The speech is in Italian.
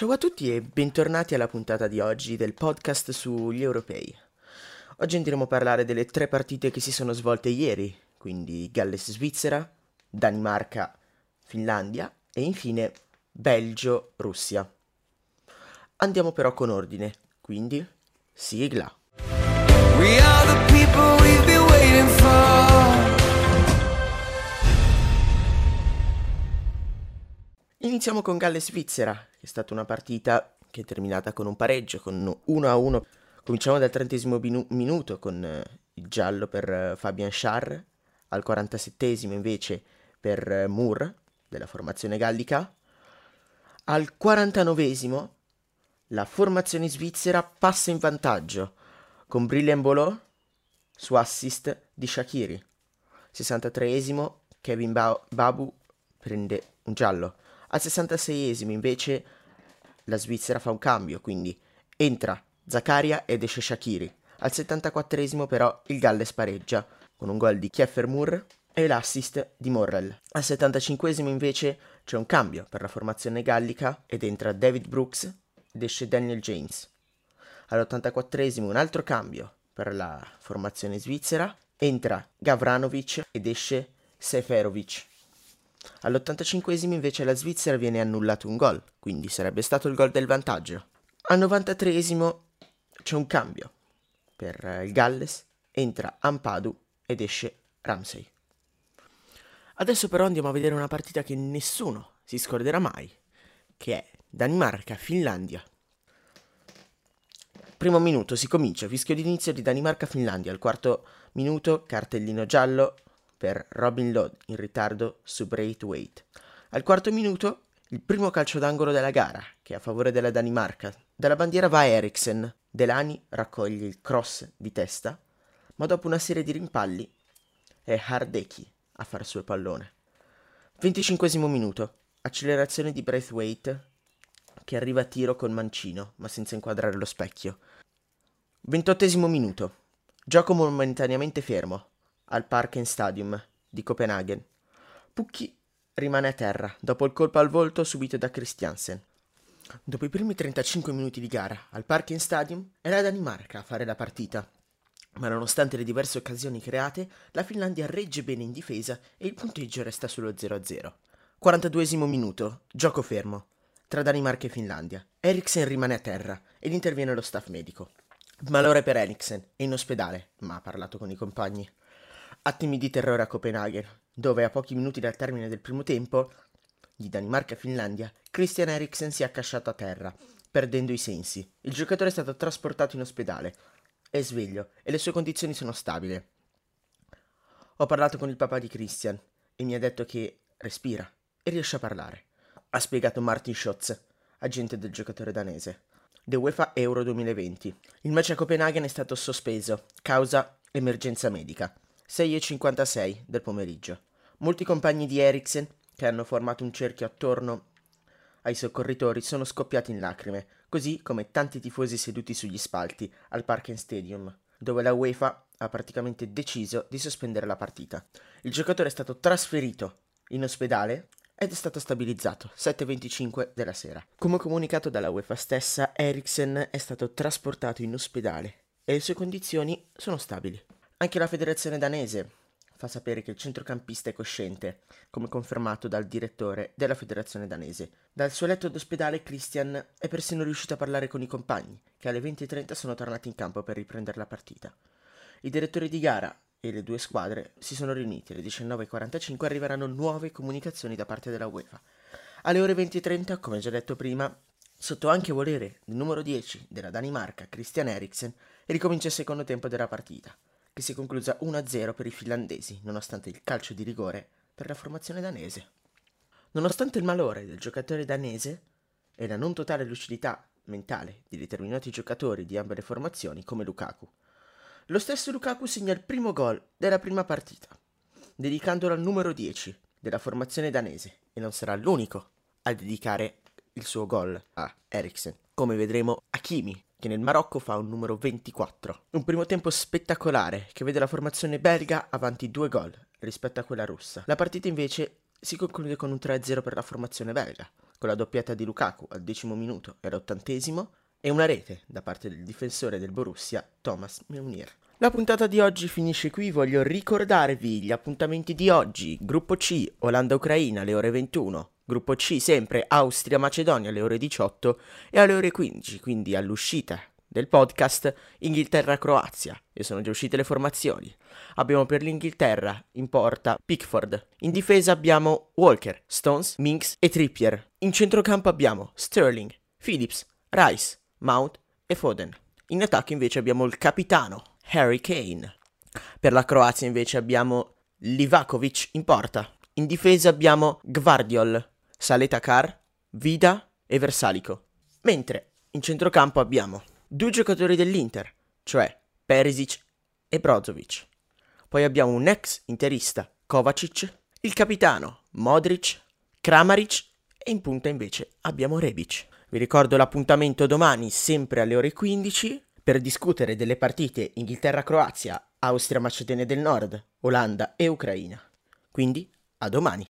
Ciao a tutti e bentornati alla puntata di oggi del podcast sugli europei. Oggi andremo a parlare delle tre partite che si sono svolte ieri, quindi Galles-Svizzera, Danimarca-Finlandia e infine Belgio-Russia. Andiamo però con ordine, quindi sigla. We are the people we've Iniziamo con Galles-Svizzera, che è stata una partita che è terminata con un pareggio, con 1 a 1. Cominciamo dal trentesimo minu- minuto con eh, il giallo per eh, Fabian Schar, al 47esimo invece per eh, Moore della formazione gallica. Al 49esimo la formazione svizzera passa in vantaggio con Brilliant Bolò su assist di Shakiri. 63esimo Kevin ba- Babu prende un giallo. Al 66esimo invece la Svizzera fa un cambio, quindi entra Zakaria ed esce Shakiri. Al 74esimo però il Galles pareggia con un gol di Kieffer Moore e l'assist di Morrell. Al 75esimo invece c'è un cambio per la formazione gallica ed entra David Brooks ed esce Daniel James. All'84esimo un altro cambio per la formazione svizzera, entra Gavranovic ed esce Seferovic. All'85 invece alla Svizzera viene annullato un gol, quindi sarebbe stato il gol del vantaggio. Al 93 c'è un cambio. Per eh, il Galles entra Ampadu ed esce Ramsey. Adesso però andiamo a vedere una partita che nessuno si scorderà mai, che è Danimarca-Finlandia. Primo minuto si comincia, fischio d'inizio di Danimarca-Finlandia. Al quarto minuto cartellino giallo per Robin Lod in ritardo su Braithwaite. Al quarto minuto il primo calcio d'angolo della gara, che è a favore della Danimarca. Dalla bandiera va Eriksen. Delani raccoglie il cross di testa, ma dopo una serie di rimpalli è Hardeki a fare sul pallone. 25 minuto. Accelerazione di Braithwaite che arriva a tiro con mancino, ma senza inquadrare lo specchio. 28 minuto. Gioco momentaneamente fermo al Parken Stadium di Copenaghen. Pucchi rimane a terra dopo il colpo al volto subito da Christiansen. Dopo i primi 35 minuti di gara al Parken Stadium è la Danimarca a fare la partita. Ma nonostante le diverse occasioni create, la Finlandia regge bene in difesa e il punteggio resta sullo 0-0. 42 minuto, gioco fermo tra Danimarca e Finlandia. Eriksen rimane a terra ed interviene lo staff medico. Malore per Eriksen, è in ospedale, ma ha parlato con i compagni. Attimi di terrore a Copenaghen, dove a pochi minuti dal termine del primo tempo, di Danimarca e Finlandia, Christian Eriksen si è accasciato a terra, perdendo i sensi. Il giocatore è stato trasportato in ospedale. È sveglio e le sue condizioni sono stabili. Ho parlato con il papà di Christian e mi ha detto che respira e riesce a parlare. Ha spiegato Martin Schotz, agente del giocatore danese. The UEFA Euro 2020. Il match a Copenaghen è stato sospeso, causa emergenza medica. 6.56 del pomeriggio. Molti compagni di Eriksen, che hanno formato un cerchio attorno ai soccorritori, sono scoppiati in lacrime, così come tanti tifosi seduti sugli spalti al Parken Stadium, dove la UEFA ha praticamente deciso di sospendere la partita. Il giocatore è stato trasferito in ospedale ed è stato stabilizzato 7.25 della sera. Come comunicato dalla UEFA stessa, Eriksen è stato trasportato in ospedale e le sue condizioni sono stabili. Anche la federazione danese fa sapere che il centrocampista è cosciente, come confermato dal direttore della federazione danese. Dal suo letto d'ospedale Christian è persino riuscito a parlare con i compagni, che alle 20.30 sono tornati in campo per riprendere la partita. I direttori di gara e le due squadre si sono riuniti. Alle 19.45 arriveranno nuove comunicazioni da parte della UEFA. Alle ore 20.30, come già detto prima, sotto anche volere del numero 10 della Danimarca, Christian Eriksen, ricomincia il secondo tempo della partita che si è conclusa 1-0 per i finlandesi, nonostante il calcio di rigore per la formazione danese. Nonostante il malore del giocatore danese e la non totale lucidità mentale di determinati giocatori di ambe le formazioni come Lukaku, lo stesso Lukaku segna il primo gol della prima partita, dedicandolo al numero 10 della formazione danese e non sarà l'unico a dedicare il suo gol a Eriksen. Come vedremo, Hakimi che nel Marocco fa un numero 24. Un primo tempo spettacolare che vede la formazione belga avanti due gol rispetto a quella russa. La partita invece si conclude con un 3-0 per la formazione belga, con la doppietta di Lukaku al decimo minuto e all'ottantesimo e una rete da parte del difensore del Borussia Thomas Meunier. La puntata di oggi finisce qui, voglio ricordarvi gli appuntamenti di oggi, gruppo C, Olanda-Ucraina alle ore 21, gruppo C sempre Austria-Macedonia alle ore 18 e alle ore 15, quindi all'uscita del podcast Inghilterra-Croazia e sono già uscite le formazioni. Abbiamo per l'Inghilterra in porta Pickford, in difesa abbiamo Walker, Stones, Minks e Trippier. In centrocampo abbiamo Sterling, Phillips, Rice, Mount e Foden. In attacco invece abbiamo il capitano Harry Kane. Per la Croazia invece abbiamo Livakovic in porta. In difesa abbiamo Gvardiol, Saletakar, Vida e Versalico. Mentre in centrocampo abbiamo due giocatori dell'Inter, cioè Perisic e Brozovic. Poi abbiamo un ex interista, Kovacic, il capitano, Modric, Kramaric e in punta invece abbiamo Rebic. Vi ricordo l'appuntamento domani, sempre alle ore 15, per discutere delle partite Inghilterra-Croazia, Austria-Macedonia del Nord, Olanda e Ucraina. Quindi, a domani!